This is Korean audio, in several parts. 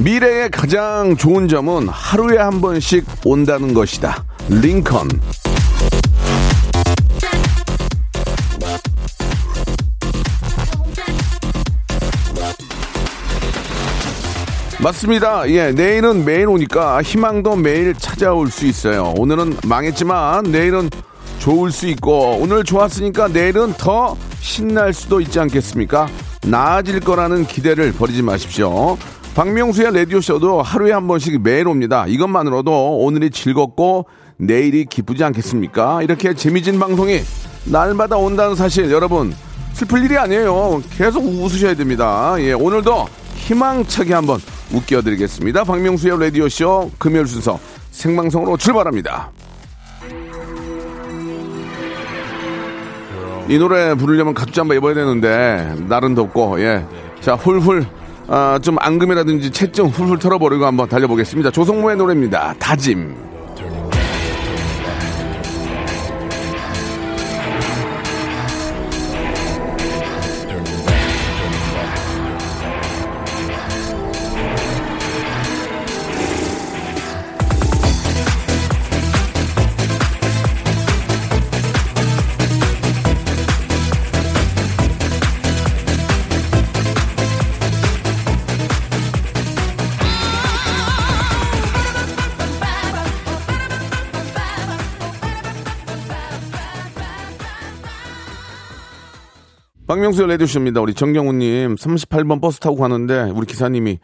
미래의 가장 좋은 점은 하루에 한 번씩 온다는 것이다. 링컨. 맞습니다. 예, 내일은 매일 오니까 희망도 매일 찾아올 수 있어요. 오늘은 망했지만 내일은 좋을 수 있고 오늘 좋았으니까 내일은 더 신날 수도 있지 않겠습니까? 나아질 거라는 기대를 버리지 마십시오. 박명수의 라디오쇼도 하루에 한 번씩 매일 옵니다. 이것만으로도 오늘이 즐겁고 내일이 기쁘지 않겠습니까? 이렇게 재미진 방송이 날마다 온다는 사실 여러분 슬플 일이 아니에요. 계속 웃으셔야 됩니다. 예, 오늘도 희망차게 한번 웃겨드리겠습니다. 박명수의 라디오쇼 금요일 순서 생방송으로 출발합니다. 이 노래 부르려면 가죽 잠바 입어야 되는데 날은 덥고 예. 자 훌훌 아, 좀 앙금이라든지 채좀 훌훌 털어버리고 한번 달려보겠습니다. 조성모의 노래입니다. 다짐. 박명수의 라디오쇼입니다. 우리 정경훈님 38번 버스 타고 가는데 우리 기사님이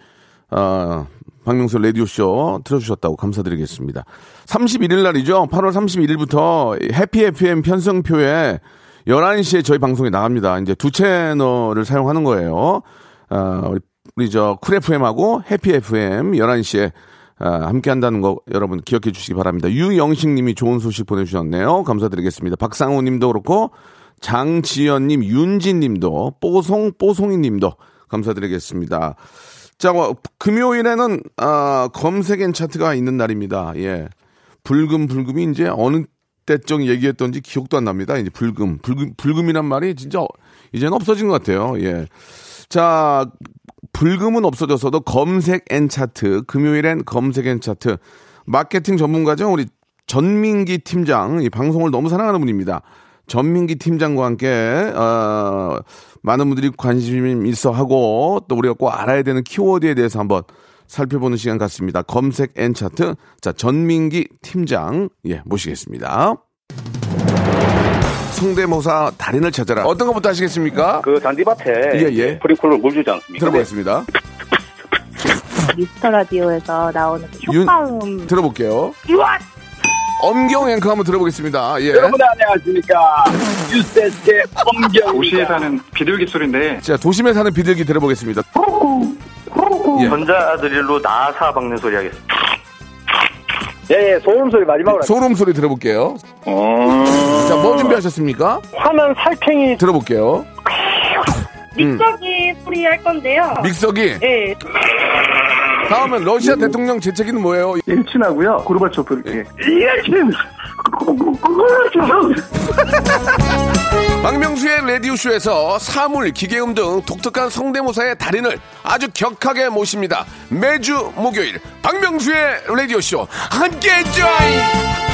어, 박명수 라디오쇼 틀어주셨다고 감사드리겠습니다. 31일 날이죠. 8월 31일부터 해피 FM 편성표에 11시에 저희 방송이 나갑니다. 이제 두 채널을 사용하는 거예요. 어, 우리, 우리 저쿨 FM하고 해피 FM 11시에 아, 함께 한다는 거 여러분 기억해 주시기 바랍니다. 유영식 님이 좋은 소식 보내주셨네요. 감사드리겠습니다. 박상호 님도 그렇고 장지연님, 윤진님도, 뽀송, 뽀송이님도 감사드리겠습니다. 자, 뭐, 금요일에는, 아, 검색 N 차트가 있는 날입니다. 예. 불금, 불금이 이제 어느 때쯤 얘기했던지 기억도 안 납니다. 이제 불금, 불금, 불금이란 말이 진짜 이제는 없어진 것 같아요. 예. 자, 불금은 없어져서도 검색 N 차트, 금요일엔 검색 N 차트, 마케팅 전문가죠. 우리 전민기 팀장, 이 방송을 너무 사랑하는 분입니다. 전민기 팀장과 함께 어, 많은 분들이 관심 있어 하고 또 우리가 꼭 알아야 되는 키워드에 대해서 한번 살펴보는 시간 같습니다. 검색 N 차트. 자, 전민기 팀장 예, 모시겠습니다. 성대모사 달인을 찾아라. 어떤 것부터 하시겠습니까? 그 잔디밭에 예, 예. 스프링클러로 물 주지 않습니까? 들어보겠습니다. 미스터 라디오에서 나오는 그 윤- 효과음 들어볼게요. 엄경 앵커 한번 들어보겠습니다. 예. 여러분 안녕하십니까 뉴스데스의 엄경 도시에 사는 비둘기 소리인데 자, 도심에 사는 비둘기 들어보겠습니다. 예. 전자드릴로 나사 박는 소리 하겠습니다 예 예 소음 소리 마지막으로 소름 소리 들어볼게요. 자, 뭐 준비하셨습니까? 화난 살쾡이 들어볼게요. 믹서기 소리 할 건데요. 믹서기. 네. 다음은 러시아 대통령 재채기는 뭐예요? 일친하고요 고르바초프 이렇게 박명수의 라디오쇼에서 사물, 기계음 등 독특한 성대모사의 달인을 아주 격하게 모십니다. 매주 목요일 박명수의 라디오쇼 함께 join!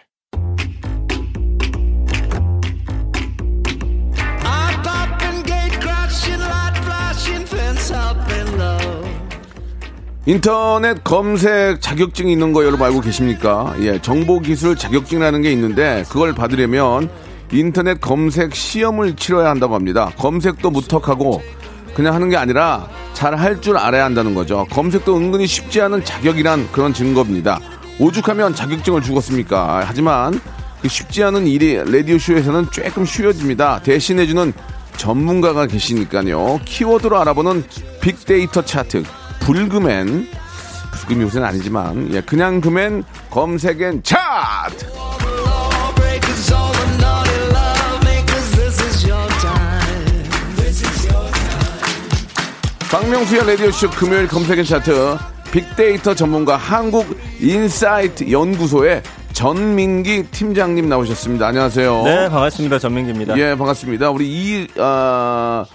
인터넷 검색 자격증이 있는 거 여러분 알고 계십니까? 예, 정보기술 자격증이라는 게 있는데 그걸 받으려면 인터넷 검색 시험을 치러야 한다고 합니다. 검색도 무턱하고 그냥 하는 게 아니라 잘 할 줄 알아야 한다는 거죠. 검색도 은근히 쉽지 않은 자격이란 그런 증거입니다. 오죽하면 자격증을 주겠습니까? 하지만 그 쉽지 않은 일이 라디오쇼에서는 조금 쉬워집니다. 대신해주는 전문가가 계시니까요. 키워드로 알아보는 빅데이터 차트, 불금엔, 불금이 요새는 아니지만, 예, 그냥 금엔 검색 N 차트! 박명수의 라디오쇼 금요일 검색 N 차트 빅데이터 전문가 한국 인사이트 연구소의 전민기 팀장님 나오셨습니다. 안녕하세요. 네, 반갑습니다. 전민기입니다. 예, 반갑습니다. 우리 이, 아,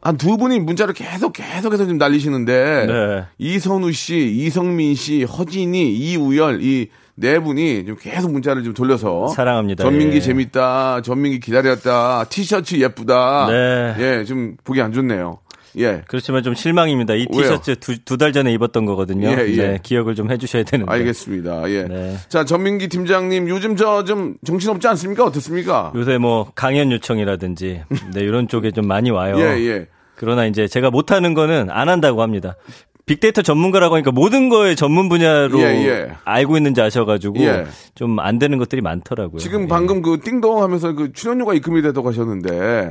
한두 분이 문자를 계속 계속해서 지금 날리시는데 네. 이선우 씨, 이성민 씨, 허진이, 이우열 이 네 분이 좀 계속 문자를 좀 돌려서 사랑합니다. 전민기 예. 재밌다, 전민기 기다렸다, 티셔츠 예쁘다. 네. 예, 좀 보기 안 좋네요. 예. 그렇지만 좀 실망입니다. 이? 티셔츠 두 달 전에 입었던 거거든요. 예, 예. 네, 기억을 좀 해주셔야 되는데. 알겠습니다. 예. 네. 자, 전민기 팀장님 요즘 저 좀 정신없지 않습니까? 어떻습니까? 요새 뭐 강연 요청이라든지 네, 이런 쪽에 좀 많이 와요. 예, 예. 그러나 이제 제가 못하는 거는 안 한다고 합니다. 빅데이터 전문가라고 하니까 모든 거에 전문 분야로 예, 예. 알고 있는지 아셔가지고 예. 좀안 되는 것들이 많더라고요. 지금 예. 방금 그 띵동 하면서 그 출연료가 입금이 됐다고 하셨는데 예,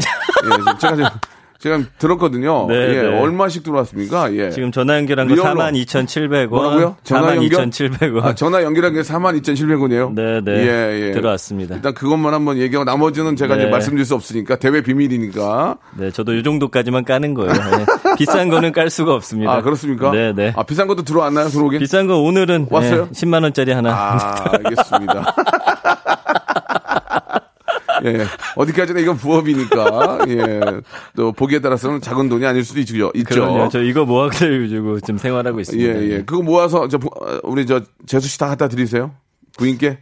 제가 지금 제가 들었거든요. 네, 예, 네. 얼마씩 들어왔습니까? 예. 지금 전화 연결한 거 리얼로. 42,700원. 뭐라고요? 전화 연결? 42,700원. 아, 전화 연결한 게 42,700원이에요? 네, 네. 예, 예. 들어왔습니다. 일단 그것만 한번 얘기하고 나머지는 제가 네. 이제 말씀드릴 수 없으니까 대외 비밀이니까. 네, 저도 이 정도까지만 까는 거예요. 네. 비싼 거는 깔 수가 없습니다. 아, 그렇습니까? 네, 네. 아, 비싼 것도 들어왔나요, 들어오긴? 비싼 거 오늘은 왔어요? 네, 10만 원짜리 하나. 아, 알겠습니다. 예, 어디까지나 이건 부업이니까, 예, 또 보기에 따라서는 작은 돈이 아닐 수도 있죠. 있죠. 그럼요. 저 이거 모아가지고 지금 생활하고 예, 있습니다. 예. 그거 모아서, 저, 부- 어, 우리 저, 재수 씨 다 갖다 드리세요? 부인께?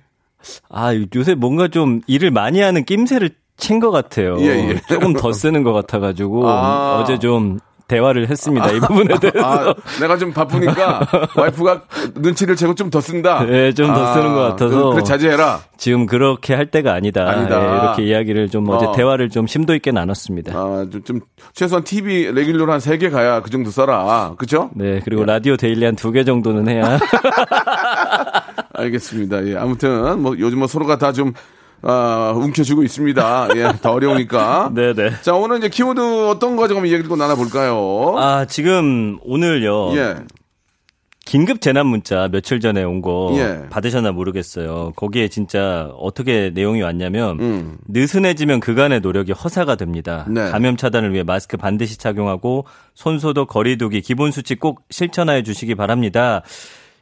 아, 요새 뭔가 좀 일을 많이 하는 낌새를 친것 같아요. 예, 예. 조금 더 쓰는 것 같아가지고 아. 어제 좀 대화를 했습니다. 이 부분에 대해서. 아, 내가 좀 바쁘니까 와이프가 눈치를 채고 좀 더 쓴다? 네, 좀더 아, 쓰는 것 같아서. 그래, 자제해라. 지금 그렇게 할 때가 아니다. 아니다. 예, 이렇게 이야기를 좀 어제 어. 대화를 좀 심도 있게 나눴습니다. 아, 좀, 좀, 최소한 TV regular로 한세개 가야 그 정도 써라. 그쵸? 네, 그리고 라디오 daily 한두개 정도는 해야. 알겠습니다. 예, 아무튼, 뭐, 요즘 뭐 서로가 다 좀, 아, 움켜쥐고 있습니다. 예, 더 어려우니까. 네네. 자, 오늘 이제 키워드 어떤 거 좀 얘기 좀 나눠볼까요? 아, 지금 오늘요. 예. 긴급 재난 문자 며칠 전에 온거 예. 받으셨나 모르겠어요. 거기에 진짜 어떻게 내용이 왔냐면 음. 느슨해지면 그간의 노력이 허사가 됩니다. 네. 감염 차단을 위해 마스크 반드시 착용하고 손소독 거리두기 기본 수칙 꼭 실천하여 주시기 바랍니다.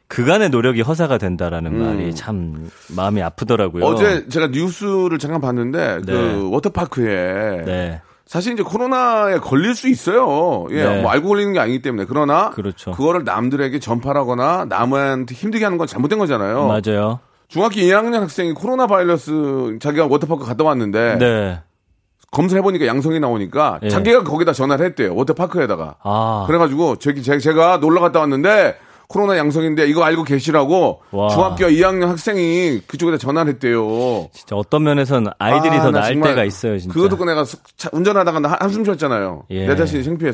그간의 노력이 허사가 된다라는 말이 참 마음이 아프더라고요. 음. 어제 제가 뉴스를 잠깐 봤는데, 네. 그, 워터파크에. 네. 사실 이제 코로나에 걸릴 수 있어요. 예, 네. 뭐 알고 걸리는 게 아니기 때문에. 그러나. 그렇죠. 거를 남들에게 전파하거나 남한테 힘들게 하는 건 잘못된 거잖아요. 맞아요. 중학교 2학년 학생이 코로나 바이러스 자기가 워터파크 갔다 왔는데. 네. 검사해 보니까 양성이 나오니까 예. 자기가 거기다 전화를 했대요. 워터파크에다가. 아. 그래가지고 저기 제- 제가 놀러 갔다 왔는데 코로나 양성인데 이거 알고 계시라고 와. 중학교 2학년 학생이 그쪽에다 전화를 했대요. 진짜 어떤 면에선 아이들이 아, 더나 나을 때가 있어요, 진짜. 듣고 내가 운전하다가 나 한숨 쉬었잖아요. 예. 내 자신이 창피해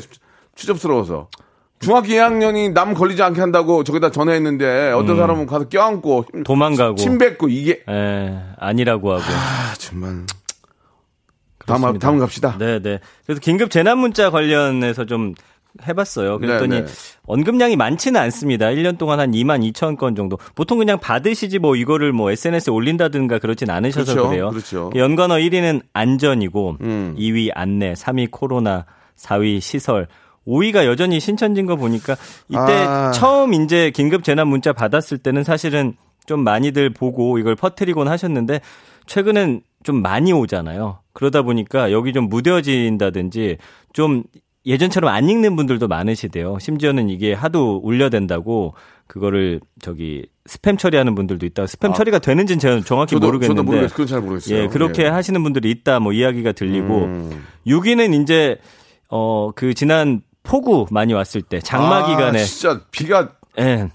추접스러워서. 중학교 2학년이 남 걸리지 않게 한다고 저기다 전화했는데 어떤 사람은 가서 껴안고 힘- 음. 도망가고. 침 뱉고 이게 예, 아니라고 하고. 아 정말 다음 그렇습니다. 다음 갑시다. 네, 네. 그래서 긴급 재난 문자 관련해서 좀 해봤어요. 그랬더니 네, 네. 언급량이 많지는 않습니다. 1년 동안 한 2만 2천 건 정도. 보통 그냥 받으시지 뭐 이거를 뭐 SNS에 올린다든가 그러진 않으셔서 그렇죠, 그래요 그렇죠. 연관어 1위는 안전이고 음. 2위 안내, 3위 코로나, 4위 시설. 5위가 여전히 신천진 거 보니까 이때 아. 처음 이제 긴급 재난 문자 받았을 때는 사실은 좀 많이들 보고 이걸 퍼뜨리곤 하셨는데 최근엔 좀 많이 오잖아요. 그러다 보니까 여기 좀 무뎌진다든지 좀 예전처럼 안 읽는 분들도 많으시대요. 심지어는 이게 하도 울려댄다고 그거를 저기 스팸 처리하는 분들도 있다. 스팸 처리가 되는지는 제가 정확히 아. 저도 모르겠는데. 저도 모르겠어요. 그건 잘 모르겠어요. 예, 그렇게 예. 하시는 분들이 있다. 뭐 이야기가 들리고 음. 6위는 이제 어 그 지난 폭우 많이 왔을 때 장마 아, 기간에 진짜 비가 예,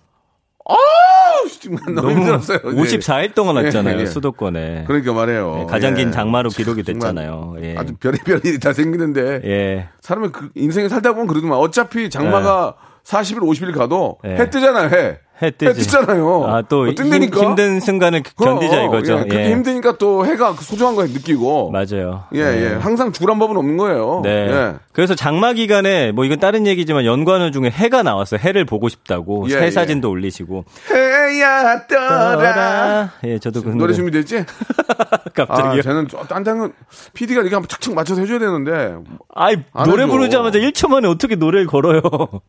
아우, 정말 너무, 너무 힘들었어요. 예. 54일 동안 왔잖아요 예, 예. 수도권에. 그러니까 말해요. 예, 가장 긴 예. 장마로 기록이 됐잖아요. 예. 아주 별의별 일이 다 생기는데 예. 사람이 그 인생에 살다 보면 그러더만 어차피 장마가 40일, 50일 가도 예. 해 뜨잖아요, 해. 해 뜨지. 뜨잖아요. 아, 또 어, 뜬다니까? 힘, 든 순간을 견디자 어, 이거죠. 예, 그렇게 예. 힘드니까 또 해가 그 소중한 걸 느끼고. 맞아요. 예, 예. 항상 죽으란 법은 없는 거예요. 네. 예. 그래서 장마 기간에 뭐 이건 다른 얘기지만 연관어 중에 해가 나왔어요. 해를 보고 싶다고 예, 해 예. 사진도 올리시고. 해야 떠라. 예, 저도 그 노래 준비됐지? 아, 갑자기요. 쟤는 딴딴은 PD가 이렇게 한번 착착 맞춰서 해줘야 되는데 아이 안 노래 해줘. 부르자마자 1초 만에 어떻게 노래를 걸어요?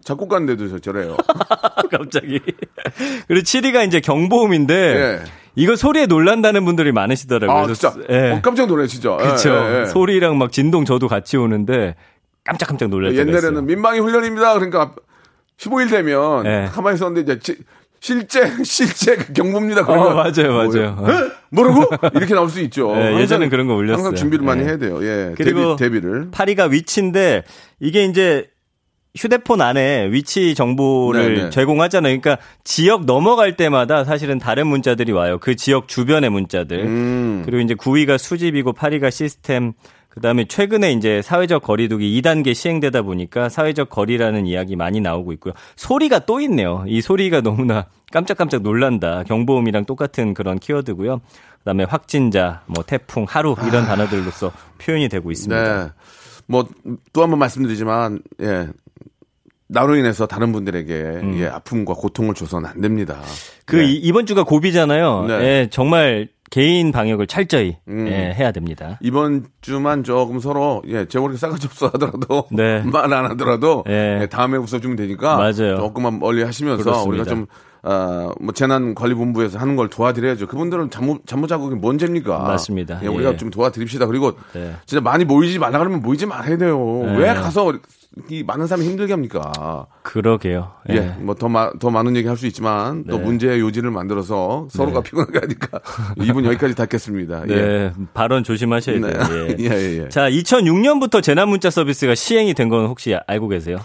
작곡가인데도 저- 저래요. 갑자기. 그리고 7위가 이제 경보음인데 예. 이거 소리에 놀란다는 분들이 많으시더라고요. 아, 진짜. 예. 어, 깜짝 놀래, 진짜. 예, 그렇죠. 예, 예. 소리랑 막 진동 저도 같이 오는데 깜짝깜짝 때가 옛날에는. 민방위 훈련입니다. 그러니까 15일 되면 예. 가만히 있었는데 이제 지- 실제 실제 그 경보입니다. 어, 맞아요, 맞아요. 뭐예요? 에? 뭐라고? 이렇게 나올 수 있죠. 예, 항상- 예전엔 그런 거 올렸어요. 항상 준비를 많이 예. 해야 돼요. 예. 그리고 데뷔, 데뷔를. 8위가 위치인데 이게 이제 휴대폰 안에 위치 정보를 네네. 제공하잖아요. 그러니까 지역 넘어갈 때마다 사실은 다른 문자들이 와요. 그 지역 주변의 문자들. 음. 그리고 이제 9위가 수집이고 8위가 시스템. 그다음에 최근에 이제 사회적 거리두기 2단계 시행되다 보니까 사회적 거리라는 이야기 많이 나오고 있고요. 소리가 또 있네요. 이 소리가 너무나 깜짝깜짝 놀란다. 경보음이랑 똑같은 그런 키워드고요. 그다음에 확진자, 뭐 태풍, 하루 이런 단어들로서 표현이 되고 있습니다. 아. 네. 뭐또 한 번 말씀드리지만 예. 나로 인해서 다른 분들에게 예, 아픔과 고통을 줘서는 안 됩니다. 음. 그 네. 이- 이번 주가 고비잖아요. 네. 예, 정말 개인 방역을 철저히 음. 예, 해야 됩니다. 이번 주만 조금 서로 예, 제가 그렇게 싸가지 없어 하더라도 네. 말안 하더라도 예. 예, 다음에 웃어주면 되니까 맞아요. 조금만 멀리 하시면서 그렇습니다. 우리가 좀 어, 뭐 재난관리본부에서 하는 걸 도와드려야죠. 그분들은 잠못 잠못 자국이 뭔 죄입니까? 맞습니다. 예, 우리가 예. 좀 도와드립시다. 그리고 네. 진짜 많이 모이지 말라 그러면 모이지 말아야 돼요. 네. 왜 가서 이 많은 사람이 힘들게 합니까? 그러게요. 예. 예, 뭐더더 많은 얘기 할 수 있지만 또 네. 문제의 요지를 만들어서 서로가 피곤하게 하니까 이분 여기까지 닫겠습니다. 예. 네, 발언 조심하셔야 네. 돼요. 예. 예, 예, 예. 자, 2006년부터 재난 문자 서비스가 시행이 된 건 혹시 알고 계세요?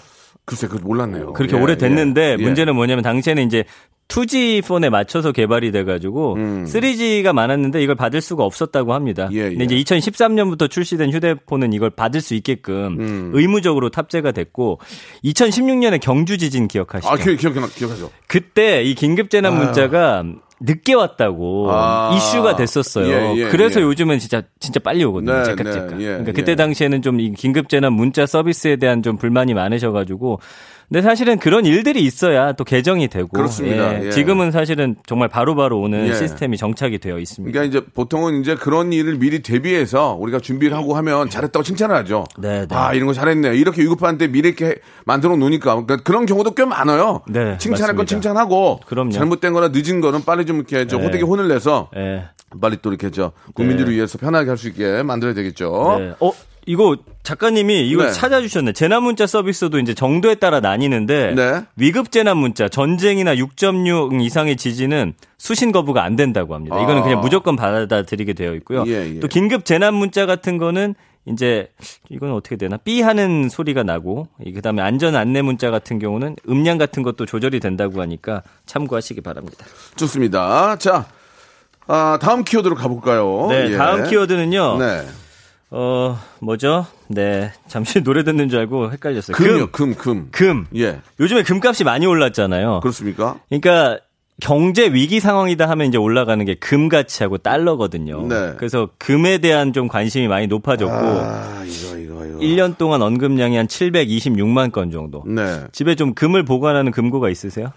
글쎄, 그 몰랐네요. 그렇게 예, 오래 됐는데 예, 예. 문제는 뭐냐면 당시에는 이제 2G 폰에 맞춰서 개발이 돼가지고 3G가 많았는데 이걸 받을 수가 없었다고 합니다. 음. 예, 근데 예. 이제 2013년부터 출시된 휴대폰은 이걸 받을 수 있게끔 음. 의무적으로 탑재가 됐고 2016년에 경주 지진 기억하시죠? 아, 기억, 기억, 기억하죠. 그때 이 긴급 재난 문자가 늦게 왔다고 아. 이슈가 됐었어요. 예, 예, 그래서 예. 요즘은 진짜 진짜 빨리 오거든요. 네, 째깍째깍. 네, 예, 그러니까 그때 예. 당시에는 좀이 긴급 재난 문자 서비스에 대한 좀 불만이 많으셔가지고. 근데 사실은 그런 일들이 있어야 또 개정이 되고. 그렇습니다. 예. 지금은 사실은 정말 바로 바로 오는 예. 시스템이 정착이 되어 있습니다. 그러니까 이제 보통은 이제 그런 일을 미리 대비해서 우리가 준비를 하고 하면 잘했다고 칭찬을 하죠. 네, 네. 아, 이런 거 잘했네. 이렇게 위급한데 미리 이렇게 만들어 놓으니까. 그러니까 그런 경우도 꽤 많아요. 네, 칭찬할 건 맞습니다. 칭찬하고. 그럼요. 잘못된 거나 늦은 거는 빨리 좀 이렇게 저 네. 호되게 혼을 내서 예. 빨리 또 이렇게 저 국민들을 네. 위해서 편하게 할 수 있게 만들어야 되겠죠. 네. 어, 이거 작가님이 이걸 네. 찾아주셨네. 재난 문자 서비스도 이제 정도에 따라 나뉘는데 네. 위급 재난 문자 전쟁이나 6.6 이상의 지진은 수신 거부가 안 된다고 합니다. 이거는 아. 그냥 무조건 받아들이게 되어 있고요. 예, 예. 또 긴급 재난 문자 같은 거는 이제 이건 어떻게 되나 삐 하는 소리가 나고 이 그다음에 안전 안내 문자 같은 경우는 음량 같은 것도 조절이 된다고 하니까 참고하시기 바랍니다. 좋습니다. 자, 아, 다음 키워드로 가볼까요? 네, 예. 다음 키워드는요. 네. 어, 뭐죠? 네. 잠시 노래 듣는 줄 알고 헷갈렸어요. 금요, 금, 금. 금. 예. 요즘에 금값이 많이 올랐잖아요. 그렇습니까? 그러니까 경제 위기 상황이다 하면 이제 올라가는 게 금 가치하고 달러거든요. 네. 그래서 금에 대한 좀 관심이 많이 높아졌고 아, 이거, 이거, 이거. 1년 동안 언급량이 한 726만 건 정도. 네. 집에 좀 금을 보관하는 금고가 있으세요?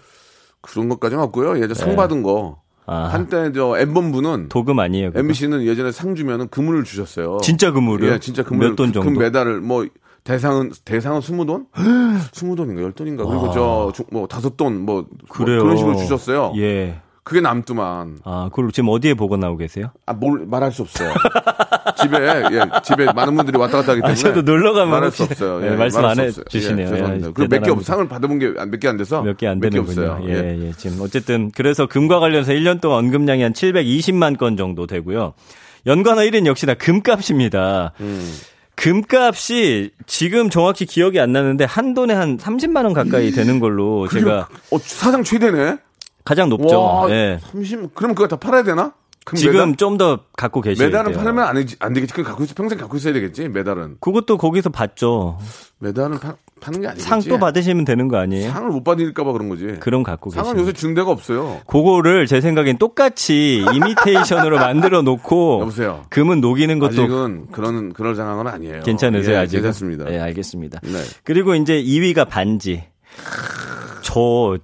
그런 것까지는 없고요. 예전 상 받은 거. 네. 아. 한때 저 엠본부는 도금 아니에요? 그거? MBC는 예전에 상 주면은 금을 주셨어요. 진짜 금으로요? 예, 진짜 금을 몇돈 정도? 금 메달을 뭐 대상은 대상은 20돈? 20돈인가 10돈인가. 그리고 저 뭐 다섯 돈 뭐, 뭐 아. 그래요. 그런 식으로 주셨어요. 예. 그게 남더만. 아, 그걸 지금 어디에 보관하고 계세요? 아, 뭘 말할 수 없어요. 집에 예, 집에 많은 분들이 왔다 갔다 하기 때문에 아, 저도 놀러 가면 말할 수 없어요. 네, 말씀 말할 안수 해. 주시네요. 예, 죄송합니다. 예, 그리고 몇개 대단합니다. 상을 받아본 게 몇 개 안 돼서 몇 개 안 되는군요. 없어요. 예, 예. 지금 어쨌든 그래서 금과 관련해서 1년 동안 언급량이 한 720만 건 정도 되고요. 연관어 1인 역시나 금값입니다. 음. 금값이 지금 정확히 기억이 안 나는데 한 돈에 한 30만 원 가까이 되는 걸로 제가 어, 사상 최대네. 가장 높죠. 와, 예. 30. 그럼 그거 다 팔아야 되나? 금 지금 좀 더 갖고 계셔야 메달은 돼요. 팔면 안, 되지, 안 되겠지. 그거 갖고 있어 평생 갖고 있어야 되겠지. 메달은. 그것도 거기서 받죠. 메달은 파, 파는 게 아니겠지. 상또 받으시면 되는 거 아니에요? 상을 못 받을까봐 그런 거지. 그럼 갖고 계시죠. 상은 요새 데가 없어요. 그거를 제 생각엔 똑같이 이미테이션으로 만들어 놓고 여보세요. 금은 녹이는 것도 아직은 그런 그럴 상황은 아니에요. 괜찮으세요 예, 아직? 괜찮습니다. 네, 알겠습니다. 네. 그리고 이제 2위가 반지.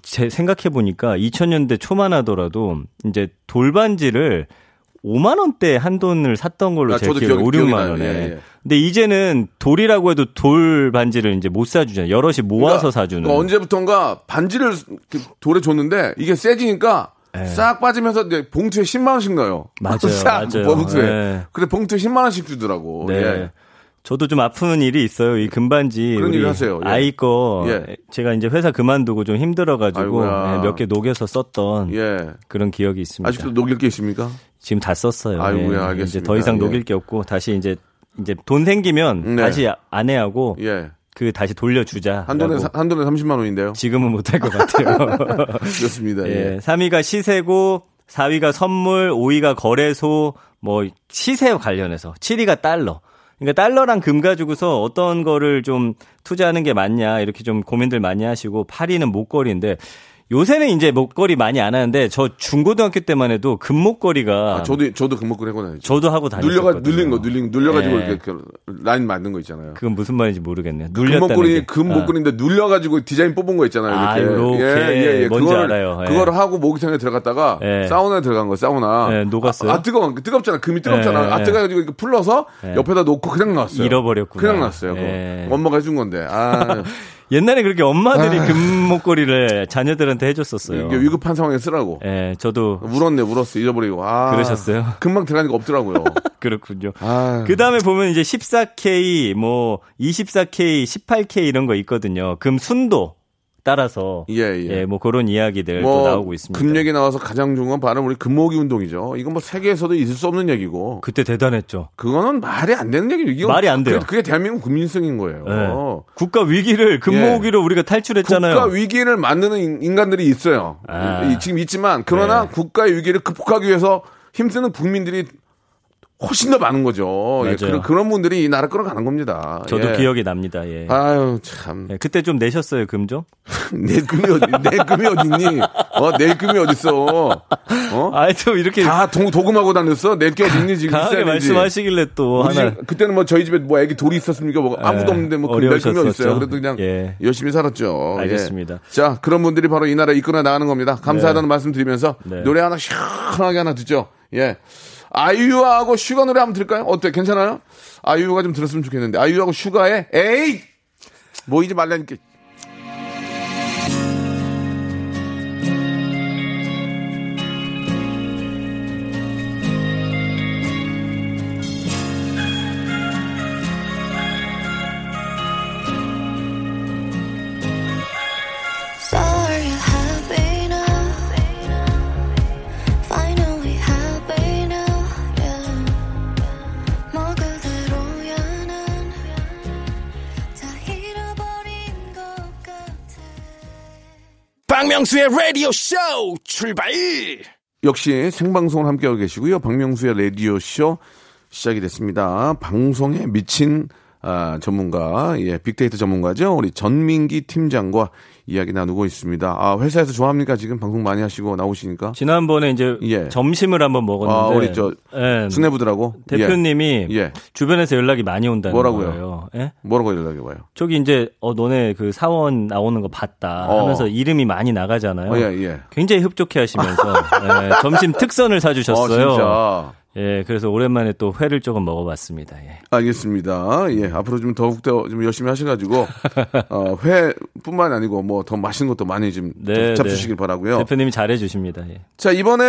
저제 생각해 보니까 2000년대 초만 하더라도 이제 돌반지를 5만 원대 한 돈을 샀던 걸로 아, 제 기억에 5, 기억이- 기억이 6만 나요. 원에. 예, 예. 근데 이제는 돌이라고 해도 돌 반지를 이제 못 사주잖아요. 여럿이 모아서 사주는. 그러니까 언제부턴가 반지를 돌에 줬는데 이게 세지니까 예. 싹 빠지면서 봉투에 10만 원씩 넣어요. 맞아요, 싹 맞아요. 봉투에. 예. 근데 봉투에 10만 원씩 주더라고. 네. 예. 저도 좀 아픈 일이 있어요. 이 금반지 그런 우리 일 하세요. 예. 아이 거 예. 제가 이제 회사 그만두고 좀 힘들어가지고 아이고야. 몇개 녹여서 썼던 예. 그런 기억이 있습니다. 아직도 녹일 게 있습니까? 지금 다 썼어요. 아이고야, 예. 알겠습니다. 이제 더 이상 예. 녹일 게 없고 다시 이제 이제 돈 생기면 네. 다시 아내하고 예. 그 다시 돌려주자. 한 돈에, 사- 한 돈에 30만 원인데요. 지금은 못할 것 같아요. 그렇습니다. 예. 예. 3위가 시세고 4위가 선물, 5위가 거래소, 뭐 시세 관련해서 7위가 달러. 그러니까 달러랑 금 가지고서 어떤 거를 좀 투자하는 게 맞냐 이렇게 좀 고민들 많이 하시고 8위는 목걸이인데 요새는 이제 목걸이 많이 안 하는데 저 중고등학교 때만 해도 금 목걸이가 아, 저도, 저도 금목걸이 하고 다니죠. 저도 하고 다녔어요. 눌려가, 눌린 거, 눌린, 눌려가지고 예. 이렇게 그 라인 만든 거 있잖아요. 그건 무슨 말인지 모르겠네요. 눌렸다는 금목걸이, 게. 아. 금목걸이인데 눌려가지고 디자인 뽑은 거 있잖아요. 아, 이렇게. 요렇게. 뭔지 알아요. 예. 그거를 하고 모기장에 들어갔다가 예. 사우나에 들어간 거, 사우나. 예, 녹았어요? 아, 아, 뜨거워. 뜨겁잖아. 금이 뜨겁잖아. 예, 아, 예. 뜨거워가지고 이렇게 풀러서 예. 옆에다 놓고 그냥 놨어요. 잃어버렸구나. 그냥. 예. 엄마가 해준 건데. 아, 옛날에 그렇게 엄마들이 금 목걸이를 자녀들한테 해줬었어요. 이게 위급한 상황에 쓰라고. 예, 저도 울었네, 울었어. 잃어버리고. 아. 그러셨어요? 금방 들어가니까 없더라고요. 그렇군요. 아. 그 다음에 보면 이제 14K, 뭐 24K, 18K 이런 거 있거든요. 금 순도 따라서 예, 예. 뭐 그런 이야기들 또 나오고 있습니다. 금 얘기 나와서 가장 중요한 바로 우리 금모기 운동이죠. 이건 뭐 세계에서도 있을 수 없는 얘기고. 그때 대단했죠. 그거는 말이 안 되는 얘기죠. 이건 말이 안 돼요. 그게, 그게 대한민국 국민성인 거예요. 예. 국가 위기를 금모으기로 우리가 탈출했잖아요. 예. 국가 위기를 만드는 인- 인간들이 있어요. 아. 이- 지금 있지만 그러나 네. 국가의 위기를 극복하기 위해서 힘쓰는 국민들이 훨씬 더 많은 거죠. 예. 그런, 그런 분들이 이 나라 끌어가는 겁니다. 저도 예. 기억이 납니다. 예. 아유 참. 예, 그때 좀 내셨어요 금 좀? 내 금이 어디 내 금이 어딨니? 어 내 금이 어딨어? 어? 아또 이렇게 다 도, 도금하고 다녔어? 내게 어딨니 지금 강하게. 말씀하시길래 또 하나 집- 그때는 뭐 저희 집에 뭐 애기 돌이 있었습니까? 뭐 아무도 예, 없는데 뭐내 금이 어딨어요? 그래도 그냥 예. 열심히 살았죠. 알겠습니다. 예. 자 그런 분들이 바로 이 나라 이끌어 나가는 겁니다. 감사하다는 말씀 드리면서 네. 노래 하나 시원하게 하나 듣죠. 예. 아이유하고 슈가 노래 한번 들을까요? 어때? 괜찮아요? 아이유가 좀 들었으면 좋겠는데 아이유하고 슈가의 에이 모이지 말라니까. 박명수의 라디오 쇼 출발! 역시 생방송을 함께하고 계시고요. 박명수의 라디오 쇼 시작이 됐습니다. 방송에 미친 아, 전문가, 예, 빅데이터 전문가죠. 우리 전민기 팀장과 이야기 나누고 있습니다. 아, 회사에서 좋아합니까? 지금 방송 많이 하시고 나오시니까? 지난번에 이제 예. 점심을 한번 먹었는데 아, 우리 저 예, 수뇌부들하고 대표님이 예. 예. 주변에서 연락이 많이 온다는 뭐라고요? 거예요. 예? 뭐라고 연락이 와요? 저기 이제 어 너네 그 사원 나오는 거 봤다 어. 하면서 이름이 많이 나가잖아요. 어, 예, 예. 굉장히 흡족해 하시면서 예, 점심 특선을 아, 사주셨어요. 진짜. 예, 그래서 오랜만에 또 회를 조금 먹어봤습니다. 예. 알겠습니다. 예, 앞으로 좀 더욱 더좀 열심히 하셔가지고, 어, 회뿐만 아니고 뭐 더 맛있는 것도 많이 좀, 네, 좀 잡수시길 네. 바라고요 대표님이 잘해주십니다. 예. 자, 이번에,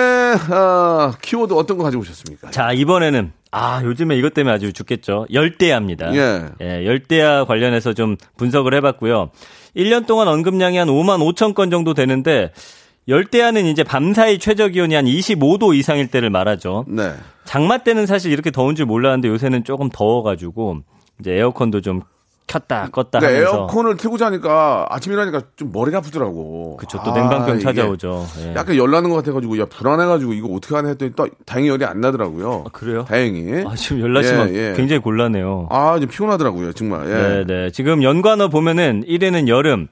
어, 키워드 어떤 거 가지고 오셨습니까? 자 이번에는 아 요즘에 이것 때문에 아주 죽겠죠. 열대야입니다. 예. 열대야 관련해서 좀 분석을 해봤고요. 1년 동안 언급량이 한 5만 5천 건 정도 되는데 열대야는 이제 밤사이 최저 기온이 한 25도 이상일 때를 말하죠. 네. 장마 때는 사실 이렇게 더운 줄 몰랐는데 요새는 조금 더워가지고 이제 에어컨도 좀 켰다 껐다 근데 하면서 에어컨을 틀고 자니까 아침 일어나니까 좀 머리가 아프더라고. 그쵸 또 아, 냉방병 찾아오죠. 예. 약간 열 나는 것 같아가지고 야 불안해가지고 이거 어떻게 하나 했더니 또 다행히 열이 안 나더라고요. 아, 그래요? 다행히. 아, 지금 열 나시면 예, 예. 굉장히 곤란해요. 아, 좀 피곤하더라고요, 정말. 예. 네, 네. 지금 연관어 보면은 1위는 여름,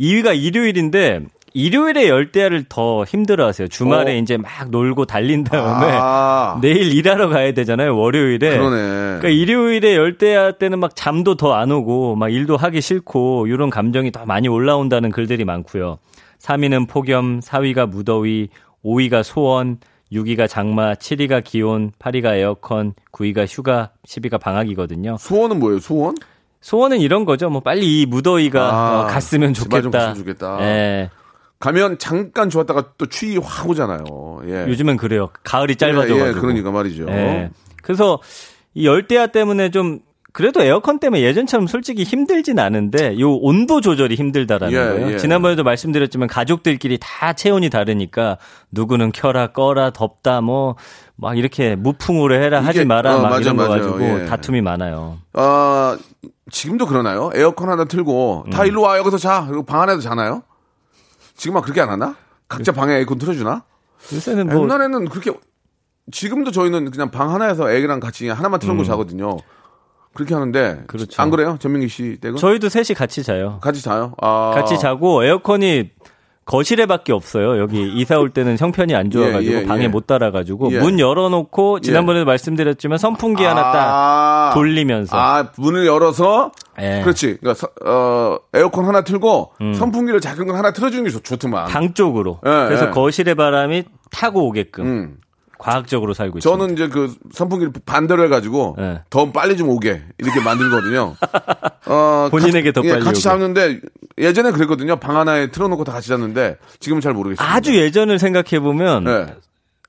2위가 일요일인데 일요일에 열대야를 더 힘들어 하세요. 주말에 어. 이제 막 놀고 달린 다음에 아, 내일 일하러 가야 되잖아요. 월요일에. 그러네. 그러니까 일요일에 열대야 때는 막 잠도 더 안 오고 막 일도 하기 싫고 이런 감정이 더 많이 올라온다는 글들이 많고요. 3위는 폭염, 4위가 무더위, 5위가 소원, 6위가 장마, 7위가 기온, 8위가 에어컨, 9위가 휴가, 10위가 방학이거든요. 소원은 뭐예요, 소원? 소원은 이런 거죠. 뭐 빨리 이 무더위가 아, 어. 갔으면 좋겠다. 예. 가면 잠깐 좋았다가 또 추위 확 오잖아요. 예. 요즘은 그래요. 가을이 짧아져 예, 가지고. 예, 그러니까 말이죠. 예. 그래서 이 열대야 때문에 좀 그래도 에어컨 때문에 예전처럼 솔직히 힘들진 않은데 요 온도 조절이 힘들다라는 예, 거예요. 예. 지난번에도 말씀드렸지만 가족들끼리 다 체온이 다르니까 누구는 켜라 꺼라 덥다 뭐 막 이렇게 무풍으로 해라 하지 이게- 마라 어, 막 맞아, 이런 거 맞아. 가지고 예. 다툼이 많아요. 아, 지금도 그러나요? 에어컨 하나 틀고 음. 다 일로 와 여기서 자. 그리고 방 안에서 자나요? 지금 막 그렇게 안 하나? 각자 방에 에어컨 틀어주나? 요새는 뭐 옛날에는 그렇게 지금도 저희는 그냥 방 하나에서 애기랑 같이 하나만 틀어놓고 자거든요. 그렇게 하는데 음. 그렇죠. 안 그래요? 전민기 씨 댁은 저희도 셋이 같이 자요. 같이 자요. 아. 같이 자고 에어컨이 거실에밖에 없어요. 여기 이사 올 때는 형편이 안 좋아가지고 예, 예, 방에 예. 못 달아가지고 예. 문 열어놓고 지난번에도 말씀드렸지만 선풍기 하나 딱 아. 돌리면서 아 문을 열어서 예. 그렇지. 그러니까 서- 어, 에어컨 하나 틀고 선풍기를 작은 거 하나 틀어주는 게 좋, 좋더만. 음. 방 쪽으로 예, 그래서 예. 거실의 바람이 타고 오게끔 음. 과학적으로 살고 있습니다. 저는 이제 그 선풍기를 반대로 해가지고 네. 더 빨리 좀 오게 이렇게 만들거든요. 어, 본인에게 더 예, 빨리 같이 오게. 자는데 예전에 그랬거든요. 방 하나에 틀어놓고 다 같이 잤는데 지금은 잘 모르겠어요. 아주 예전을 생각해 보면 네.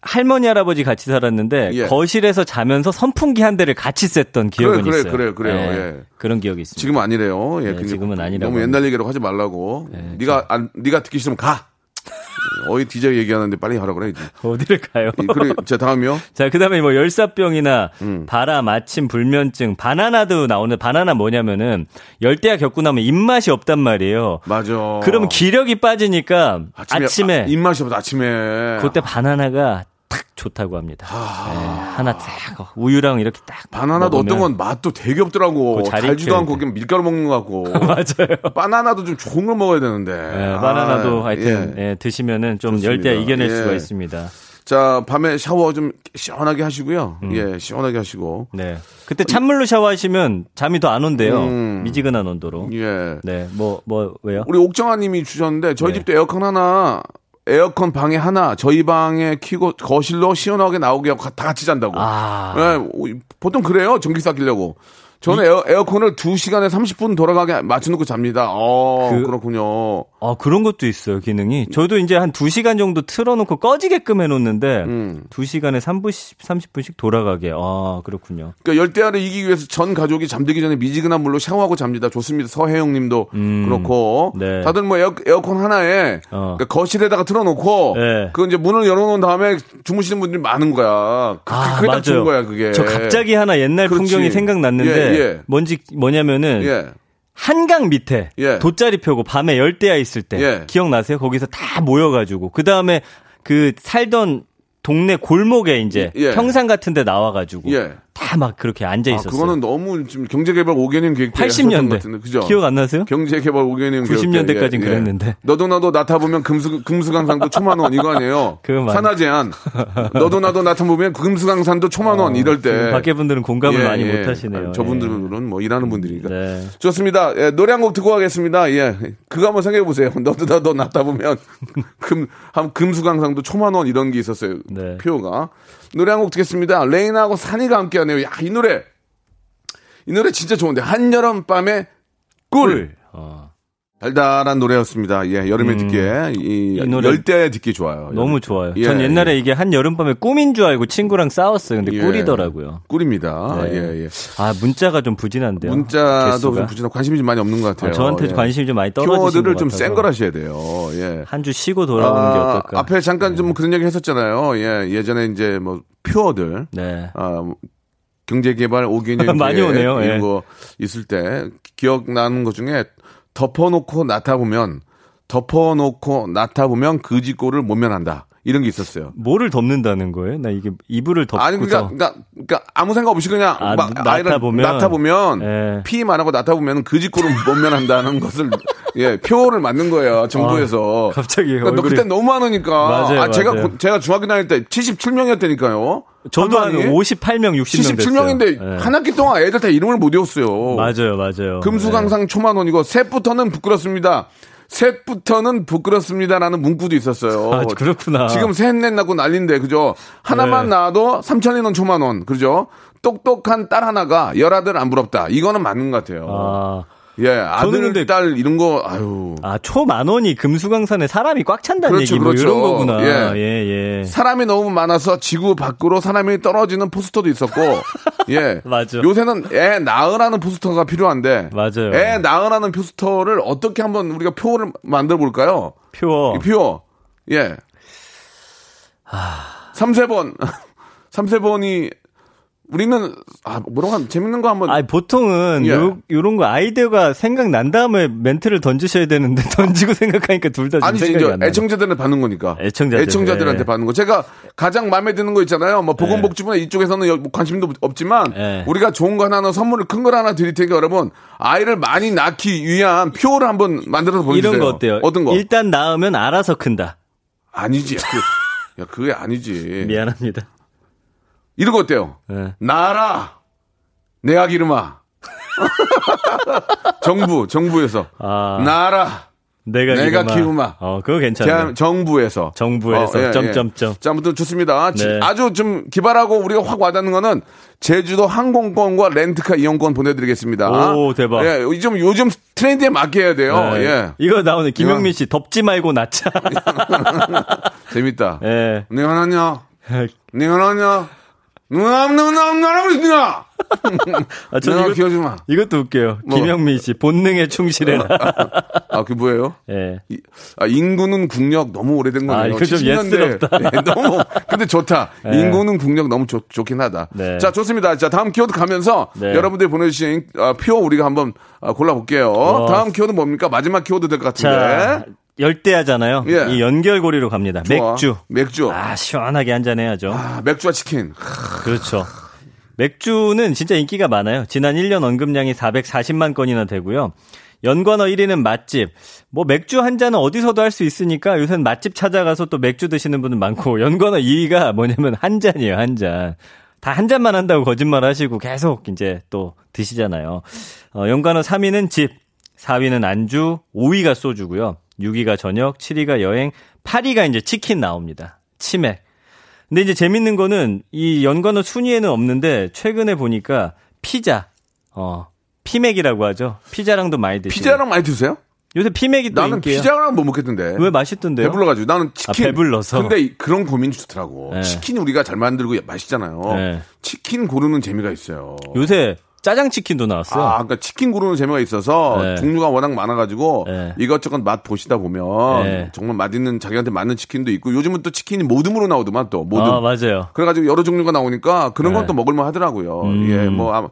할머니 할아버지 같이 살았는데 예. 거실에서 자면서 선풍기 한 대를 같이 쐈던 기억은 그래, 있어요. 그래, 그래요. 예. 예. 그런 기억이 있습니다. 지금은 아니래요. 예, 네, 지금은 아니라고 너무 옛날 얘기라고 하지 말라고. 네 가 안, 네가 듣기 싫으면 가. 어이 디제이 얘기하는데 빨리 하라 그래. 이제. 어디를 가요? 예, 그래, 자 다음이요. 자, 그 다음에 뭐 열사병이나 음. 바람, 아침, 불면증, 바나나도 나오는 바나나 뭐냐면은 열대야 겪고 나면 입맛이 없단 말이에요. 맞아. 그러면 기력이 빠지니까 아침에, 아, 입맛이 없어 아침에. 그때 바나나가 딱 좋다고 합니다. 예, 하나 딱 우유랑 이렇게 딱 바나나도 어떤 건 맛도 되게 없더라고. 달지도 않고 돼. 그냥 밀가루 먹는 것 같고. 맞아요. 바나나도 좀 좋은 걸 먹어야 되는데. 예, 바나나도 아, 하여튼 예. 예, 드시면은 좀 좋습니다. 열대야 이겨낼 예. 수가 있습니다. 자, 밤에 샤워 좀 시원하게 하시고요. 음. 예, 시원하게 하시고. 네. 그때 찬물로 샤워하시면 잠이 더 안 온대요. 음. 미지근한 온도로. 예. 네. 뭐, 뭐, 왜요? 우리 옥정아 님이 주셨는데 저희 네. 집도 에어컨 하나 에어컨 방에 하나 저희 방에 키고 거실로 시원하게 나오게 하고 다 같이 잔다고. 아. 예, 오, 보통 그래요. 전기 아끼려고. 저는 에어, 에어컨을 2시간에 30분 돌아가게 맞춰놓고 잡니다. 어, 그- 그, 렇군요 아, 그런 것도 있어요, 기능이. 저도 이제 한 2시간 정도 틀어놓고 꺼지게끔 해놓는데, 음. 2시간에 3분씩, 30분씩 돌아가게. 아, 그렇군요. 그러니까 열대야를 이기기 위해서 전 가족이 잠들기 전에 미지근한 물로 샤워하고 잡니다. 좋습니다. 서혜영 님도 음, 그렇고. 네. 다들 뭐 에어, 에어컨 하나에 어. 그러니까 거실에다가 틀어놓고 네. 그 이제 문을 열어놓은 다음에 주무시는 분들이 많은 거야. 그, 아, 그게 딱 좋은 맞아요. 거야, 그게. 저 갑자기 하나 옛날 그렇지. 풍경이 생각났는데, 예, 예. 뭔지, 뭐냐면은, 예. 한강 밑에 예. 돗자리 펴고 밤에 열대야 있을 때 예. 기억나세요? 거기서 다 모여가지고 그 다음에 그 살던 동네 골목에 이제 예. 평상 같은 데 나와가지고 예. 다 막 그렇게 앉아 아, 있었어요. 그거는 너무 지금 경제개발 5개년 계획 때 80년대 했었던 것 같은데, 그죠? 기억 안 나세요? 경제개발 5개년 90년대 까진 그랬는데. 너도 나도 나타 보면 금수 금수강산도 초만 원 이거 아니에요? 산하 제한. 너도 나도 낳다 보면 금수강산도 초만원 이럴 때. 그 밖에 분들은 공감을 예, 많이 예. 못 하시네요. 저분들은 뭐 일하는 분들이니까. 네. 좋습니다. 예, 노래 한 곡 듣고 가겠습니다. 예. 그거 한번 생각해 보세요. 너도 나도 낳다 보면 금, 한 금수강산도 초만원 이런 게 있었어요. 네. 표어가. 노래 한 곡 듣겠습니다. 레이나하고 산이가 함께 하네요. 야, 이 노래. 이 노래 진짜 좋은데. 한여름 밤의 꿀. 어, 달달한 노래였습니다. 예, 여름에 듣기에 이, 이 노래 열대야에 듣기 좋아요. 너무 좋아요. 예, 전 옛날에 예. 이게 한 여름밤에 꿈인 줄 알고 친구랑 싸웠어요. 근데 예. 꿀이더라고요. 꿀입니다. 네. 예, 예. 아 문자가 좀 부진한데요. 문자도 개수가. 좀 부진하고 관심이 좀 많이 없는 것 같아요. 아, 저한테 예. 관심이 좀 많이 떨어지신 키워드를 것 좀. 센 걸 하셔야 돼요. 예. 한 주 쉬고 돌아오는 게 아, 어떨까? 앞에 잠깐 좀 그런 얘기 했었잖아요. 예, 예전에 이제 뭐 퓨어들, 네. 아, 경제개발 5개년 많이 오네요, 예. 이런 거 있을 때 기억나는 것 중에 덮어놓고 나타 보면 덮어놓고 나타 보면 그 짓고를 못 면한다. 이런 게 있었어요. 뭐를 덮는다는 거예요? 나 이게 이불을 덮고서 아니 그러니까, 그러니까 그러니까 아무 생각 없이 그냥 아, 막 아이를 보면? 낳다 보면 예. 피만 하고 낳다 보면 그 짓고를 못 면한다는 것을 예 표를 만든 거예요 정부에서. 아, 갑자기 그러니까 너 얼굴이- 그때 너무 많으니까. 맞아요, 아, 제가 맞아요. 고- 제가 중학교 다닐 때 77명이었다니까요. 저도 한 58명, 60명 됐어요. 77명인데 예. 한 학기 동안 애들 다 이름을 못 외웠어요. 맞아요, 맞아요. 금수강상 초만 원이고 셋부터는 부끄럽습니다. 셋부터는 부끄럽습니다라는 문구도 있었어요. 아, 그렇구나. 지금 셋, 넷 낳고 난린데, 그죠? 하나만 네. 낳아도 3천원 초만 원, 그죠? 똑똑한 딸 하나가 열 아들 안 부럽다. 이거는 맞는 것 같아요. 아, 예, 아들, 근데- 딸 이런 거, 아유. 아, 초 만 원이 금수강산에 사람이 꽉 찬다는 그렇죠, 얘기 뭐 그렇죠. 이런 거구나. 예. 예, 예. 사람이 너무 많아서 지구 밖으로 사람이 떨어지는 포스터도 있었고, 예. 맞아. 요새는 애 낳으라는 포스터가 필요한데, 맞아요. 애 낳으라는 포스터를 어떻게 한번 우리가 표를 만들어 볼까요? 표. 이 표, 예. 삼세번, 삼세번이 우리는 아 뭐라고 하면 재밌는 거 한번 아니, 보통은 예. 요, 요런 거 아이디어가 생각난 다음에 멘트를 던지셔야 되는데 던지고 생각하니까 둘다 아니지 생각이 이제 안 나요. 애청자들한테 받는 거니까. 애청자들. 애청자들한테 예. 받는 거. 제가 가장 마음에 드는 거 있잖아요. 뭐 보건복지부나 이쪽에서는 여- 뭐 관심도 없지만 예. 우리가 좋은 거 하나 선물을 큰 걸 하나 드릴 테니까 여러분 아이를 많이 낳기 위한 표를 한번 만들어서 보여주세요. 이런 거 어때요? 어떤 거? 일단 낳으면 알아서 큰다. 아니지. 그, 야 그게 아니지. 미안합니다. 이런 거 어때요? 예. 나라 내 아기 이름아. 정부 정부에서 아, 나라 내가, 내가 기름아. 키우마. 어, 그거. 대한 정부에서 정부에서 점점점. 자, 아무튼 좋습니다. 지- 네. 아주 좀 기발하고 우리가 확 와닿는 거는 제주도 항공권과 렌트카 이용권 보내드리겠습니다. 오, 대박. 예, 좀 요즘 트렌드에 맞게 해야 돼요. 네. 예, 이거 나오는 김영민 씨 덮지 말고 낳자. 재밌다. 예. 내가 하냐? 내가 하냐? 누나, 누나, 누나라고 있냐? 아, 저 내가 이거, 기어지 마. 이것도 웃겨요. 뭐. 김영민 씨 본능에 충실해라. 아, 그 뭐예요? 예. 이- 아, 인구는 국력 너무 오래된 거네요. 아, 이거 좀 70년대. 예스럽다. 예, 너무 근데 좋다. 네. 인구는 국력 너무 좋, 좋긴 하다. 네. 자, 좋습니다. 자, 다음 키워드 가면서 네. 여러분들이 보내주신 아, 표 우리가 한번 아, 골라볼게요. 어. 다음 키워드 뭡니까? 마지막 키워드 될 것 같은데. 자, 열대야잖아요. 예. 이 연결고리로 갑니다. 좋아. 맥주. 맥주. 아, 시원하게 한잔 해야죠. 아, 맥주와 치킨. 그렇죠. 맥주는 진짜 인기가 많아요. 지난 1년 언급량이 440만 건이나 되고요. 연관어 1위는 맛집. 뭐 맥주 한 잔은 어디서도 할 수 있으니까 요새는 맛집 찾아가서 또 맥주 드시는 분들 많고 연관어 2위가 뭐냐면 한 잔이에요, 한 잔. 다 한 잔만 한다고 거짓말 하시고 계속 이제 또 드시잖아요. 어, 연관어 3위는 집, 4위는 안주, 5위가 소주고요. 6위가 저녁, 7위가 여행, 8위가 이제 치킨 나옵니다. 치맥. 근데 이제 재밌는 거는 이 연관어 순위에는 없는데 최근에 보니까 피자, 어, 피맥이라고 하죠. 피자랑도 많이 드시고. 피자랑 많이 드세요? 요새 피맥이 또 나는 인기예요. 피자랑 못 먹겠던데. 왜 맛있던데요? 배불러가지고 나는 치킨. 아, 배불러서? 근데 이- 그런 고민이 좋더라고. 네. 치킨 우리가 잘 만들고 맛있잖아요. 네. 치킨 고르는 재미가 있어요. 요새 짜장 치킨도 나왔어요. 아, 그러니까 치킨 고르는 재미가 있어서 네. 종류가 워낙 많아가지고 네. 이것저것 맛 보시다 보면 네. 정말 맛있는 자기한테 맞는 치킨도 있고 요즘은 또 치킨이 모듬으로 나오더만 또 모듬. 아, 맞아요. 그래가지고 여러 종류가 나오니까 그런 건 네. 또 먹을만 하더라고요. 음. 예, 뭐 아무,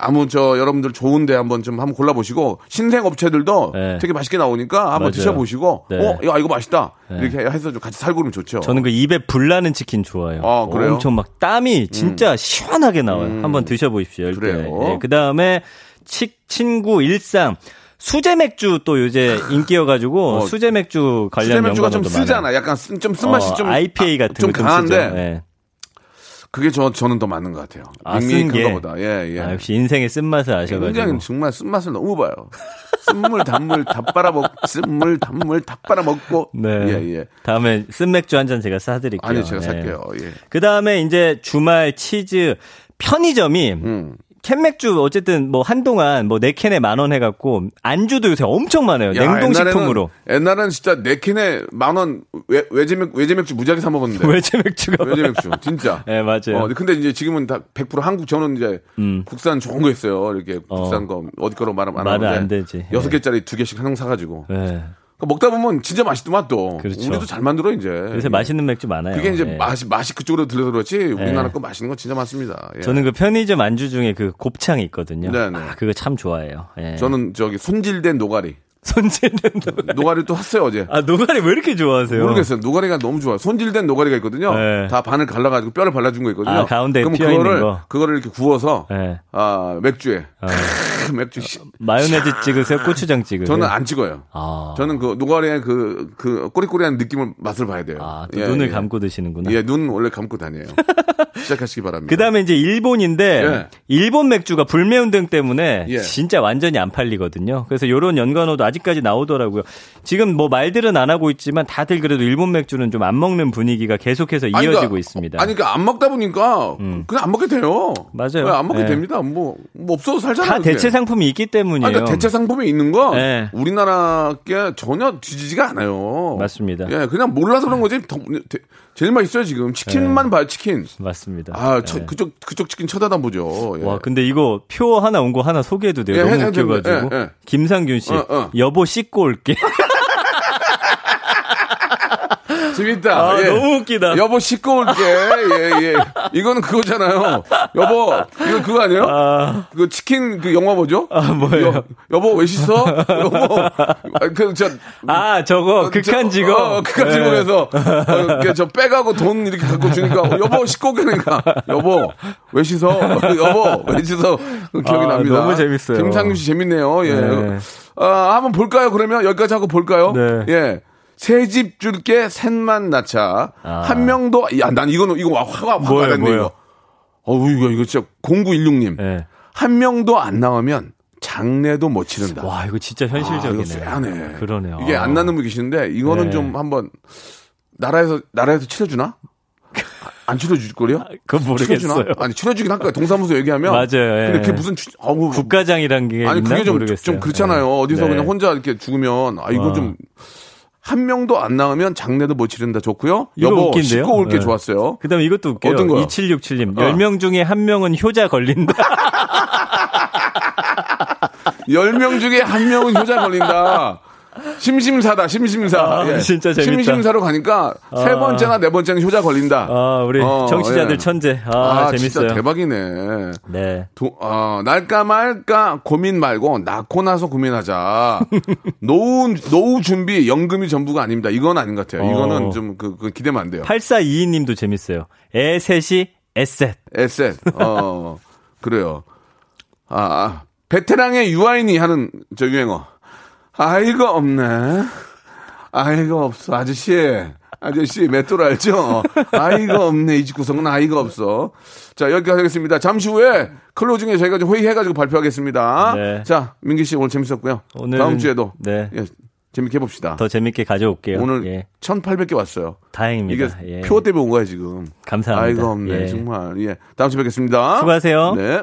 아무 저 여러분들 좋은데 한번 좀 한번 골라보시고 신생 업체들도 네. 되게 맛있게 나오니까 한번 맞아요. 드셔보시고 네. 어, 야 이거 맛있다 네. 이렇게 해서 좀 같이 살고 그러면 좋죠. 저는 그 입에 불나는 치킨 좋아해요. 아, 그래요? 음. 엄청 막 땀이 진짜 시원하게 나와요. 한번 드셔보십시오. 그래요? 그 다음에 치, 친구 일상. 수제 맥주 또 요새 인기여가지고 어, 수제 맥주 관련 수제 맥주가 좀 쓰잖아. 많아요. 약간 쓴- 좀 쓴맛이 어, 좀 IPA 아, 같은 좀 거좀 강한데 쓰죠. 예. 그게 저 저는 더 맞는 것 같아요. 아, 게? 그거보다 예 예. 아, 역시 인생의 쓴맛을 아셔 가지고. 굉장히 정말 쓴맛을 너무 봐요. 쓴물 단물 다 빨아 먹 쓴물 단물 다 빨아 먹고 네. 예 예. 다음에 쓴 맥주 한 잔 제가 사 드릴게요. 아니 제가 네. 살게요. 예. 그 다음에 이제 주말 치즈 편의점이 음. 캔맥주 어쨌든 뭐 한동안 뭐 네 캔에 만 원 해갖고 안주도 요새 엄청 많아요. 야, 냉동식품으로. 옛날에는, 옛날엔 진짜 네 캔에 만원 외제맥 외제맥주 무지하게 사 먹었는데. 외제 맥주가. 외제맥주 진짜. 네 맞아요. 어, 근데 이제 지금은 다 100% 한국 저는 이제 음. 국산 좋은 거 있어요. 이렇게 어. 국산 거 어디 거로 말하면 안 말은 하는데 안 되지. 여섯 예. 개짜리 두 개씩 항상 사가지고 네. 그러니까 먹다 보면 진짜 맛있더만 또. 그렇죠. 우리도 잘 만들어 이제. 요새 맛있는 맥주 많아요. 그게 이제 예. 맛이 맛이 그쪽으로 들려서 그렇지 우리나라 예. 거 맛있는 거 진짜 많습니다. 예. 저는 그 편의점 안주 중에 그 곱창이 있거든요. 네네. 아, 그거 참 좋아해요. 예. 저는 저기 손질된 노가리. 손질된 노가리. 노가리 또 샀어요 어제. 아, 노가리 왜 이렇게 좋아하세요? 모르겠어요. 노가리가 너무 좋아요. 손질된 노가리가 있거든요. 네. 다 반을 갈라가지고 뼈를 발라준 거 있거든요. 아, 가운데 그럼 그거를 거. 그거를 이렇게 구워서 네. 아 맥주에 아. 크, 맥주. 씨. 마요네즈 찍으세요? 고추장 찍으세요? 저는 안 찍어요. 아. 저는 그 노가리의 그, 그 꼬리꼬리한 느낌을 맛을 봐야 돼요. 아, 또 예, 눈을 예. 감고 드시는구나. 예, 눈 원래 감고 다녀요. 시작하시기 바랍니다. 그 다음에 이제 일본인데, 예. 일본 맥주가 불매운동 때문에 예. 진짜 완전히 안 팔리거든요. 그래서 요런 연관어도 아직까지 나오더라고요. 지금 뭐 말들은 안 하고 있지만 다들 그래도 일본 맥주는 좀 안 먹는 분위기가 계속해서 아니, 이어지고 그러니까, 있습니다. 아니, 그러니까 안 먹다 보니까 그냥 안 먹게 돼요. 맞아요. 네, 안 먹게 예. 됩니다. 뭐, 뭐 없어도 살잖아요. 다. 대체 상품이 있기 때문이에요. 아니, 그러니까 대체 상품이 있는 거 네. 우리나라 게 전혀 뒤지지가 않아요. 맞습니다. 예, 그냥 몰라서 그런 거지. 제일 맛있어요 지금 치킨만 네. 봐요 치킨. 맞습니다. 아, 저- 예. 그쪽 그쪽 치킨 쳐다다 보죠. 예. 와, 근데 이거 표 하나 온 거 하나 소개해도 돼요? 예, 너무 해-. 웃겨가지고. 예, 예. 김상균 씨, 어, 어. 여보 씻고 올게. 재밌다. 아, 예. 너무 웃기다. 여보 씻고 올게. 예, 예. 이거는 그거잖아요. 여보, 이거 그거 아니에요? 아, 그 치킨 그 영화 뭐죠? 아, 뭐예요? 여, 보왜 씻어? 여보. 아, 그, 저. 아, 저거 극한 저- 직업. 어, 극한 예. 직업에서 어, 그저 빼가고 돈 이렇게 갖고 주니까 어, 여보 씻고 오게니까 여보 왜 씻어? 여보 왜 씻어? 그 기억이 아, 납니다. 너무 재밌어요. 김상규 씨 재밌네요. 예. 네. 아, 한번 볼까요? 그러면 여기까지 하고 볼까요? 네. 예. 새집 줄게 셋만 낳자. 아. 한 명도 야, 난 이거는 이거 와, 화가 화가 났네? 이거. 어우 이거 이거 진짜 0916님. 예. 한 명도 안 나오면 장례도 못 치른다. 와, 이거 진짜 아, 현실적이네. 이거 쎄하네. 그러네요. 이게 안 낳는 분 계시는데 이거는 네. 좀 한번 나라에서 나라에서 치러주나? 안 치러줄 걸요? 그건 모르겠어요. 아니 치러주긴 할 거야. 동사무소 얘기하면. 맞아요, 예. 근데 그게 무슨 추- 어우, 국가장이란 게 아니 그게 좀, 모르겠어요. 좀 그렇잖아요. 예. 어디서 네. 그냥 혼자 이렇게 죽으면 아 이거 와. 좀 한 명도 안 나오면 장례도 못 치른다 좋고요. 여보 웃긴데요? 씻고 올게 네. 좋았어요. 그다음 에 이것도 웃겨요. 어떤 거요? 2767님. 어. 10명 중에 한 명은 효자 걸린다. 10명 중에 한 명은 효자 걸린다. 심심사다, 심심사. 아, 예. 진짜 재밌다. 심심사로 가니까 세 아. 번째나 네 번째는 효자 걸린다. 아, 우리 어, 정치자들 예. 천재. 아, 아, 재밌어요. 진짜 대박이네. 네. 도, 어, 날까 말까 고민 말고 낳고 나서 고민하자. 노후, 노후 준비 연금이 전부가 아닙니다. 이건 아닌 것 같아요. 이거는 어. 좀 그, 그 기대면 안 돼요. 8422님도 재밌어요. 애 셋이 에셋. 에셋. 어, 그래요. 아, 아, 베테랑의 유아인이 하는 저 유행어. 아이가 없네. 아이가 없어. 아저씨. 아저씨, 맷돌 알죠? 아이가 없네. 이 집 구성은 아이가 없어. 자, 여기까지 하겠습니다. 잠시 후에 클로징에 저희가 좀 회의해가지고 발표하겠습니다. 네. 자, 민기 씨 오늘 재밌었고요. 오늘은- 다음 주에도 네. 예, 재밌게 해봅시다. 더 재밌게 가져올게요. 오늘 예. 1,800개 왔어요. 다행입니다. 이게 예. 표 때문에 온 거야, 지금. 감사합니다. 아이가 없네. 예. 정말. 예. 다음 주에 뵙겠습니다. 수고하세요. 네.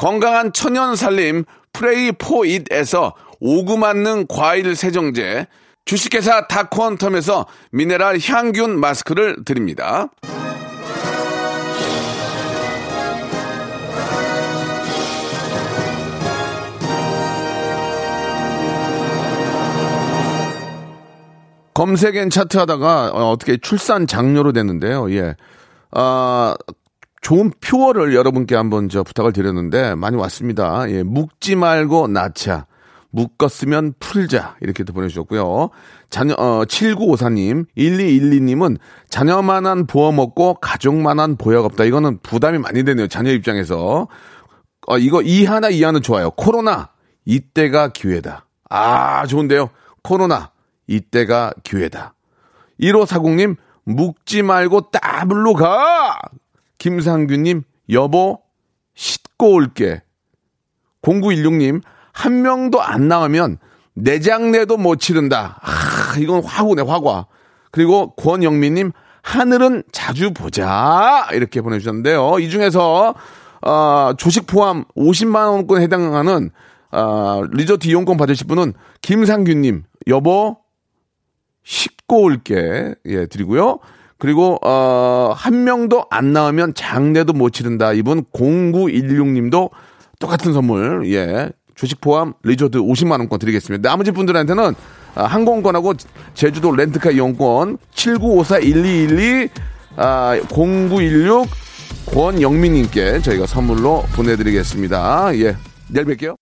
건강한 천연 살림 프레이 포잇에서 오구 맞는 과일 세정제, 주식회사 다콘텀에서 미네랄 향균 마스크를 드립니다. 검색엔 차트 하다가 어, 떻게 출산 장려로 됐는데요. 예. 아, 좋은 표어를 여러분께 한번 저 부탁을 드렸는데 많이 왔습니다. 예. 묵지 말고 낳자. 묶었으면 풀자. 이렇게 또 보내주셨고요. 자녀, 어, 7954님, 1212님은 자녀만한 보험 없고 가족만한 보약 없다. 이거는 부담이 많이 되네요. 자녀 입장에서. 어, 이거 이 하나 이 하나 좋아요. 코로나. 이때가 기회다. 아, 좋은데요. 코로나. 이때가 기회다. 1540님, 묵지 말고 따블로 가! 김상규님, 여보, 씻고 올게. 0916님, 한 명도 안 나오면 내장내도 못 치른다. 아, 이건 화구네, 화과. 그리고 권영민님, 하늘은 자주 보자. 이렇게 보내주셨는데요. 이 중에서, 어, 조식 포함 50만원권 해당하는, 어, 리조트 이용권 받으실 분은 김상규님, 여보, 씻고 올게. 예, 드리고요. 그리고, 어, 한 명도 안 나오면 장례도 못 치른다. 이분 0916님도 똑같은 선물, 예. 주식 포함 리조트 50만 원권 드리겠습니다. 나머지 분들한테는 아, 항공권하고 제주도 렌트카 이용권 7954-1212, 아, 0916 권영민님께 저희가 선물로 보내드리겠습니다. 예. 내일 뵐게요.